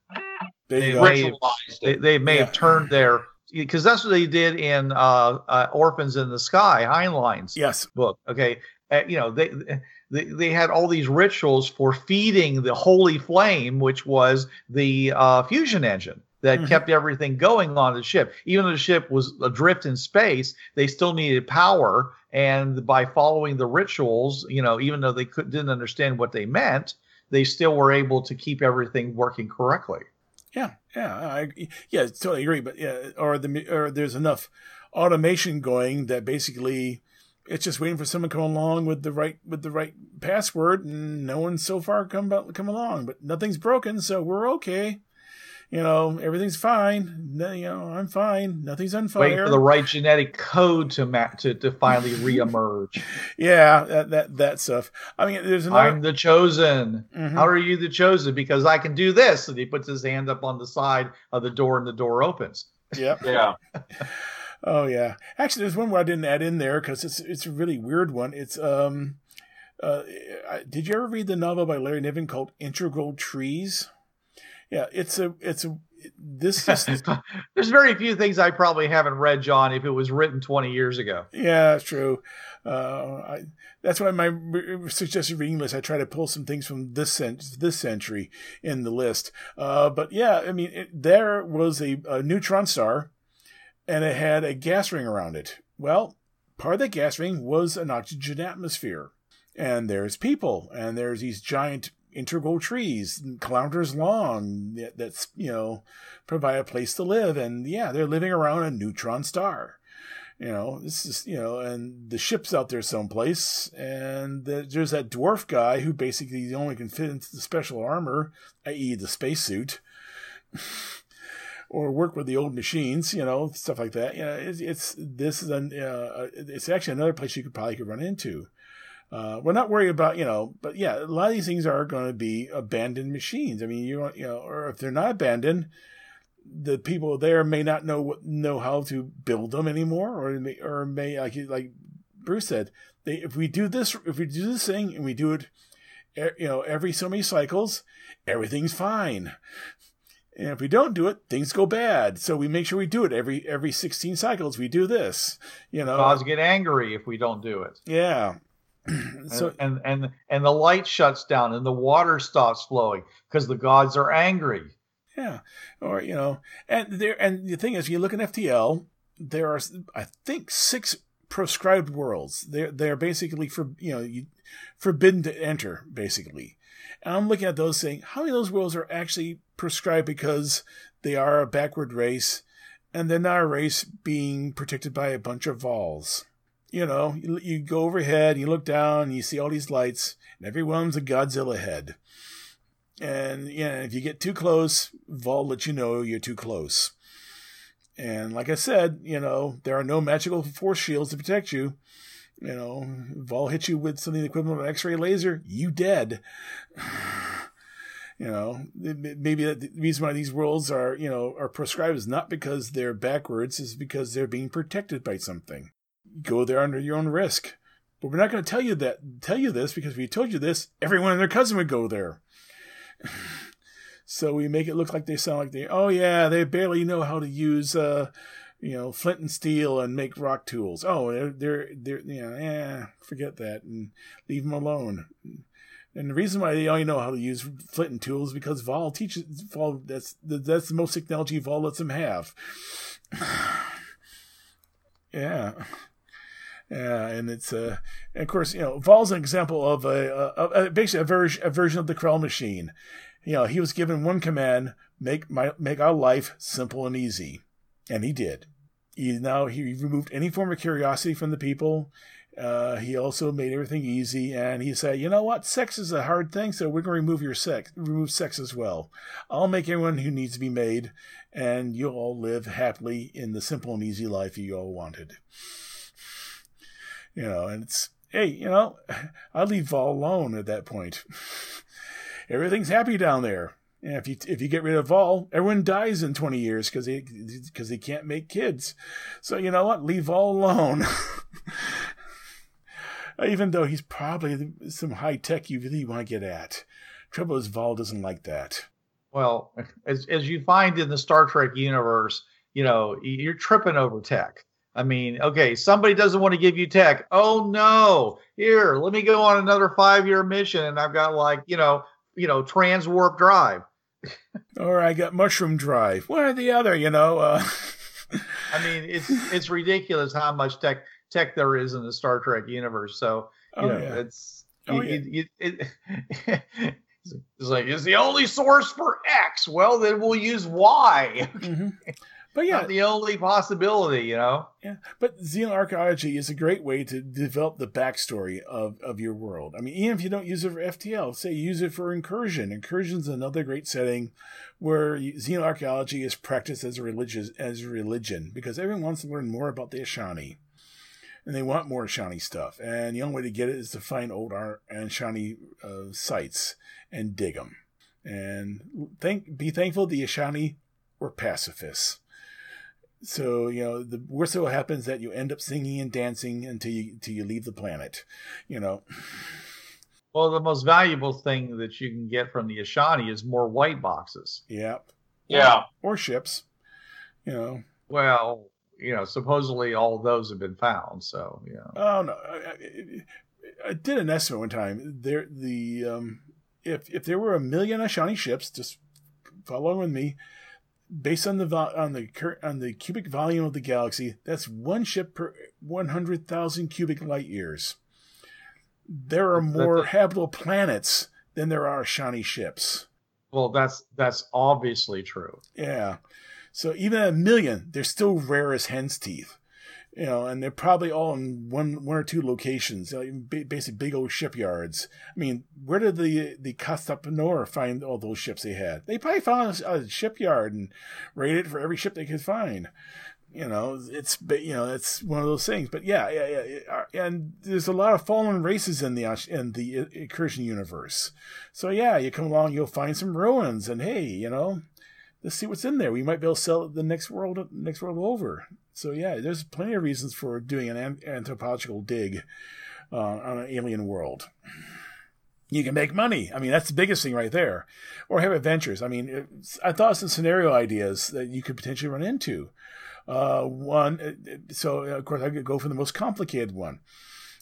[SPEAKER 2] there
[SPEAKER 3] they
[SPEAKER 2] go.
[SPEAKER 3] may-
[SPEAKER 4] Ritualized
[SPEAKER 3] They they may
[SPEAKER 2] Yeah.
[SPEAKER 3] have turned their because that's what they did in uh, uh Orphans in the Sky, Heinlein's
[SPEAKER 2] yes,
[SPEAKER 3] book. Okay, uh, you know they, they they had all these rituals for feeding the holy flame, which was the uh, fusion engine that
[SPEAKER 2] Mhm.
[SPEAKER 3] kept everything going on the ship. Even though the ship was adrift in space, they still needed power, and by following the rituals, you know, even though they could, didn't understand what they meant, they still were able to keep everything working correctly.
[SPEAKER 2] Yeah, yeah, I, yeah, totally agree. But yeah, or the or there's enough automation going that basically it's just waiting for someone to come along with the right with the right password, and no one's so far come come along. But nothing's broken, so we're okay. You know, everything's fine. No, you know, I'm fine. Nothing's on
[SPEAKER 3] Waiting
[SPEAKER 2] fire.
[SPEAKER 3] for the right genetic code to ma- to, to finally [laughs] reemerge.
[SPEAKER 2] yeah, that that that stuff. I mean, there's another.
[SPEAKER 3] I'm the chosen.
[SPEAKER 2] Mhm.
[SPEAKER 3] How are you the chosen? Because I can do this. And he puts his hand up on the side of the door and the door opens.
[SPEAKER 2] Yep. [laughs]
[SPEAKER 4] Yeah.
[SPEAKER 2] Oh yeah. Actually, there's one where I didn't add in there because it's it's a really weird one. It's um, uh, did you ever read the novel by Larry Niven called Integral Trees? Yeah, it's a it's a this [laughs] is
[SPEAKER 3] There's very few things I probably haven't read, John, if it was written 20 years ago.
[SPEAKER 2] yeah, it's true. Uh, I, that's why my suggested reading list. I try to pull some things from this cent- this century in the list. Uh, but yeah, I mean, it, there was a, a neutron star, and it had a gas ring around it. Well, part of that gas ring was an oxygen atmosphere, and there's people, and there's these giant integral trees, kilometers long, that, that's you know provide a place to live, and yeah, they're living around a neutron star. You know, this is you know, and the ship's out there someplace, and the, there's that dwarf guy who basically only can fit into the special armor, i.e., the spacesuit, [laughs] or work with the old machines, you know, stuff like that. You know, it's, it's this is an uh, it's actually another place you could probably could run into. Uh, we're not worried about you know, but yeah, a lot of these things are going to be abandoned machines. I mean, you you know, or if they're not abandoned, the people there may not know what, know how to build them anymore, or may, or may like like Bruce said, they if we do this if we do this thing and we do it, you know, every so many cycles, everything's fine. And if we don't do it, things go bad. So we make sure we do it every every 16 cycles. We do this, you know.
[SPEAKER 3] Gods get angry if we don't do it.
[SPEAKER 2] Yeah. [clears throat]
[SPEAKER 3] so and, and and the light shuts down and the water stops flowing because the gods are angry.
[SPEAKER 2] Yeah, or you know, and there and the thing is, you look at FTL, there are I think six proscribed worlds. They're they're basically for you know you, forbidden to enter basically. And I'm looking at those saying, how many of those worlds are actually prescribed because they are a backward race, and they're not a race being protected by a bunch of Vaals. You know, you, you go overhead, you look down, you see all these lights, and every one's a Godzilla head. And yeah, if you get too close, Vaal let you know you're too close. And like I said, you know, there are no magical force shields to protect you. You know, Vaal hit you with something equivalent of an X-ray laser, you dead. [sighs] you know, maybe the reason why these worlds are, you know, are prescribed is not because they're backwards, is because they're being protected by something. Go there under your own risk. But we're not going to tell you that, tell you this because if we told you this, everyone and their cousin would go there. [sighs] so we make it look like they sound like they, oh yeah, they barely know how to use, uh, you know, flint and steel and make rock tools. Oh, they're, they're, they're know, eh, forget that and leave them alone. And the reason why they only know how to use flint and tools because Vaal teaches Vaal. That's that's the most technology Vaal lets them have. [sighs] yeah, yeah, and it's uh, of course you know Vaal's an example of a, a, a basically a, ver- a version of the Krell machine. You know, he was given one command: make my make our life simple and easy, and he did. He now he removed any form of curiosity from the people. Uh, he also made everything easy, and he said, "You know what? Sex is a hard thing, so we're going to remove your sex, remove sex as well. I'll make everyone who needs to be made, and you'll all live happily in the simple and easy life you all wanted." You know, and it's hey, you know, [laughs] I leave Vaal alone at that point. [laughs] Everything's happy down there. And if you if you get rid of Vaal, everyone dies in twenty years because they because they can't make kids. So you know what? Leave Vaal alone. [laughs] Even though he's probably some high tech you really want to get at. Trouble is, Vaal doesn't like that.
[SPEAKER 3] Well, as as you find in the Star Trek universe, you know you're tripping over tech. I mean, okay, somebody doesn't want to give you tech. Oh no, here, let me go on another five year mission, and I've got like you know, you know, transwarp drive.
[SPEAKER 2] or I got mushroom drive. One or the other, you know. Uh...
[SPEAKER 3] I mean, it's it's ridiculous how much tech tech there is in the Star Trek universe. So you oh, know, yeah. it's oh, you, yeah. you, it, [laughs] it's like it's the only source for X. Well, then we'll use Y. Mm-hmm. But yeah, Not the only possibility, you know.
[SPEAKER 2] Yeah, but xenoarchaeology is a great way to develop the backstory of, of your world. I mean, even if you don't use it for FTL, say use it for incursion. Incursion is another great setting where xenoarchaeology is practiced as a religious as a religion because everyone wants to learn more about the Ashani and they want more Ashani stuff. And the only way to get it is to find old and Ashani uh, sites and dig them. And thank, be thankful the Ashani were pacifists. So you know, the worst that happens that you end up singing and dancing until you until you leave the planet. You know.
[SPEAKER 3] Well, the most valuable thing that you can get from the Ashani is more white boxes.
[SPEAKER 2] Yep.
[SPEAKER 4] Yeah.
[SPEAKER 2] Or, or ships. You know.
[SPEAKER 3] Well, you know, supposedly all of those have been found. So yeah.
[SPEAKER 2] Oh no, I, I, did an estimate one time. There, the um, if if there were a million Ashani ships, just follow with me, based on the on the on the cubic volume of the galaxy, that's one ship per one hundred thousand cubic light years. There are more habitable planets than there are Ashani ships.
[SPEAKER 3] Well, that's that's obviously true.
[SPEAKER 2] Yeah. So even a million, they're still rare as hen's teeth you know, and they're probably all in one one or two locations, basically big old shipyards. I mean, where did the the Castapnor find all those ships they had? They probably found a shipyard and raided for every ship they could find. You know, it's you know it's one of those things. But yeah, yeah, yeah, uh, and there's a lot of fallen races in the in the uh, incursion universe. So yeah, you come along, you'll find some ruins, and hey, you know, let's see what's in there. We might be able to sell it the next world next world over. So yeah, there's plenty of reasons for doing an anthropological dig uh, on an alien world. you can make money. I mean, that's the biggest thing right there. Or have adventures. I mean, I thought some scenario ideas that you could potentially run into. Uh, one, so of course I could go for the most complicated one.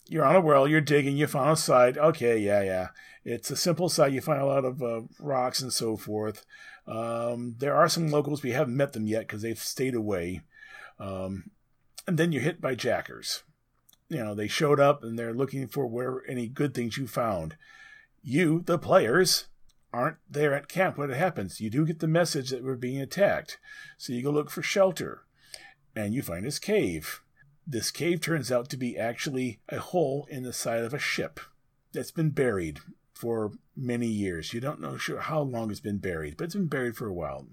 [SPEAKER 2] You're on a well, you're digging, you found a site. Okay, yeah, yeah. It's a simple site. You find a lot of uh, rocks and so forth. Um, there are some locals. We haven't met them yet because they've stayed away. Um, and then you're hit by jackers. You know, they showed up and they're looking for where any good things you found. You, the players, aren't there at camp when it happens. You do get the message that we're being attacked. So you go look for shelter and you find this cave. This cave turns out to be actually a hole in the side of a ship that's been buried for many years. You don't know sure how long it's been buried, but it's been buried for a while.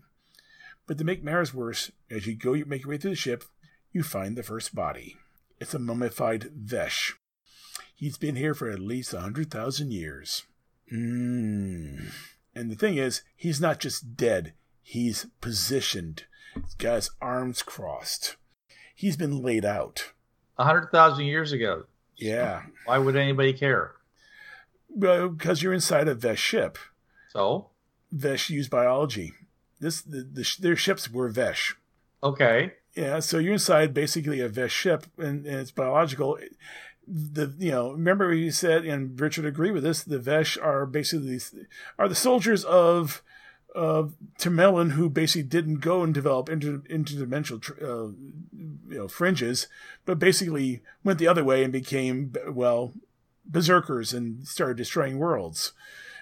[SPEAKER 2] But to make matters worse, as you go, you make your way through the ship, you find the first body. It's a mummified Vesh. He's been here for at least a hundred thousand years. Mmm. And the thing is, he's not just dead, he's positioned. He's got his arms crossed. He's been laid out.
[SPEAKER 3] A hundred thousand years ago.
[SPEAKER 2] Yeah.
[SPEAKER 3] Why would anybody care?
[SPEAKER 2] Well, because you're inside a Vesh ship.
[SPEAKER 3] So
[SPEAKER 2] Vesh used biology. This the, the their ships were Vesh.
[SPEAKER 3] okay,
[SPEAKER 2] Yeah, so you're inside basically a Vesh ship, and, and it's biological. The you know remember you said, and Richard agreed with this. The Vesh are basically these, are the soldiers of of Termelin who basically didn't go and develop inter, interdimensional tr- uh, you know fringes, but basically went the other way and became well berserkers and started destroying worlds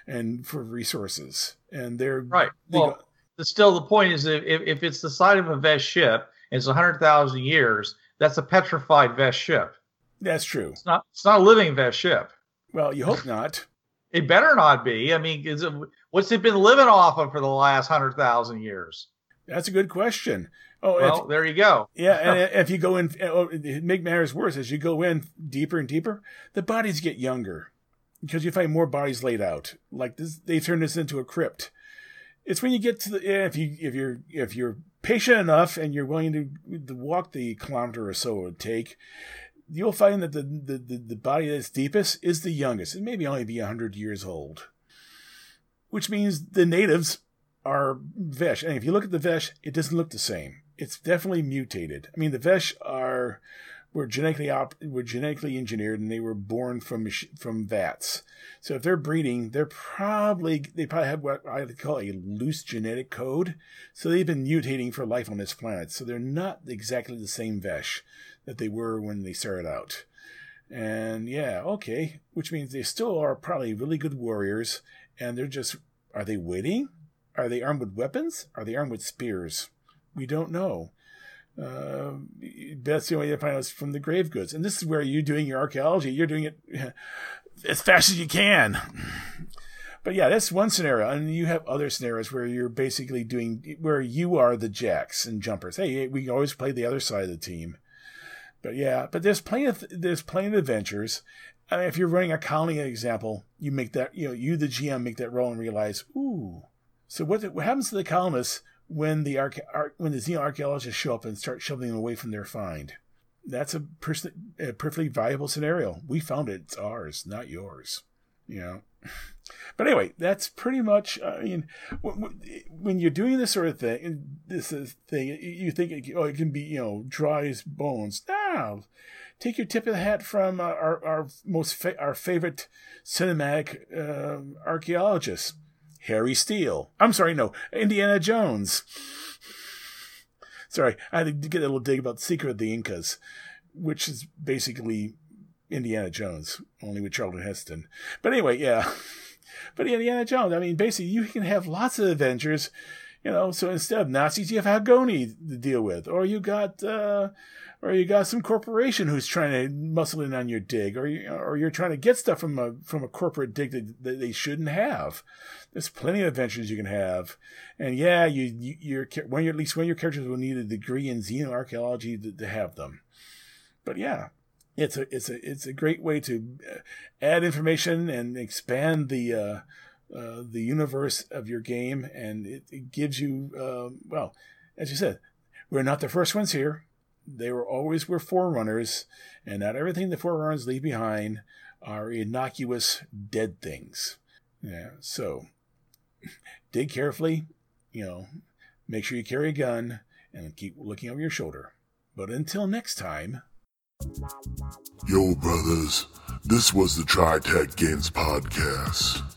[SPEAKER 2] and for resources. And they're
[SPEAKER 3] right. Well, still the point is if, if if it's the side of a Vesh ship, and it's a hundred thousand years. That's a petrified Vesh ship.
[SPEAKER 2] that's true.
[SPEAKER 3] It's not. It's not a living Vesh ship.
[SPEAKER 2] Well, you hope not.
[SPEAKER 3] It better not be. I mean, is it, what's it been living off of for the last hundred thousand years?
[SPEAKER 2] That's a good question. Oh,
[SPEAKER 3] Well,
[SPEAKER 2] if,
[SPEAKER 3] there you go.
[SPEAKER 2] yeah, [laughs] and if you go in, oh, it make matters worse as you go in deeper and deeper, the bodies get younger because you find more bodies laid out. Like this, they turn this into a crypt. It's when you get to the if you if you're if you're patient enough and you're willing to, to walk the kilometer or so it would take, you'll find that the, the, the, the body that's deepest is the youngest. It may be only be hundred years old, which means the natives are Vesh. And if you look at the Vesh, it doesn't look the same. It's definitely mutated. I mean, the Vesh are were genetically op- were genetically engineered, and they were born from from vats. So if they're breeding, they're probably they probably have what I would call a loose genetic code. So they've been mutating for life on this planet. So they're not exactly the same Vesh that they were when they started out. And yeah, okay, which means they still are probably really good warriors, and they're just are they waiting? Are they armed with weapons? Are they armed with spears? We don't know. Uh, that's the only way to find out from the grave goods. And this is where you're doing your archaeology. You're doing it [laughs] as fast as you can. But yeah, that's one scenario. And you have other scenarios where you're basically doing, where you are the jacks and jumpers. Hey, we always play the other side of the team. But yeah, but there's plenty of, there's plenty of adventures. I mean, if you're running a colony example, you make that, you know, you, the GM, make that roll and realize, ooh. So what, what happens to the colonists when the arche- ar- when the archaeologists show up and start them away from their find? That's a, pers- a perfectly viable scenario. We found it; it's ours, not yours. You know. [laughs] But anyway, that's pretty much. I mean, when, you're doing this sort of thing, this is thing, you think, it, oh, it can be, you know, dry as bones. No, take your tip of the hat from uh, our our most fa- our favorite cinematic uh, archaeologist, Harry Steele. I'm sorry, no, Indiana Jones. Sorry, I had to get a little dig about Secret of the Incas, which is basically Indiana Jones, only with Charlton Heston. But anyway, yeah. [laughs] But Indiana Jones, I mean, basically, you can have lots of adventures, you know. So instead of Nazis, you have Hagoni to deal with, or you got, uh, or you got some corporation who's trying to muscle in on your dig, or you, or you're trying to get stuff from a from a corporate dig that, that they shouldn't have. There's plenty of adventures you can have, and yeah, you, you your when you at least of your characters will need a degree in xenoarchaeology to, to have them. But yeah, it's a it's a it's a great way to add information and expand the uh, uh, the universe of your game, and it, it gives you uh, well, as you said, we're not the first ones here. They were always were forerunners, and not everything the forerunners leave behind are innocuous dead things. Yeah. So [laughs] dig carefully, you know, make sure you carry a gun and keep looking over your shoulder. But until next time.
[SPEAKER 1] Yo, brothers, this was the Tri Tac Games Podcast.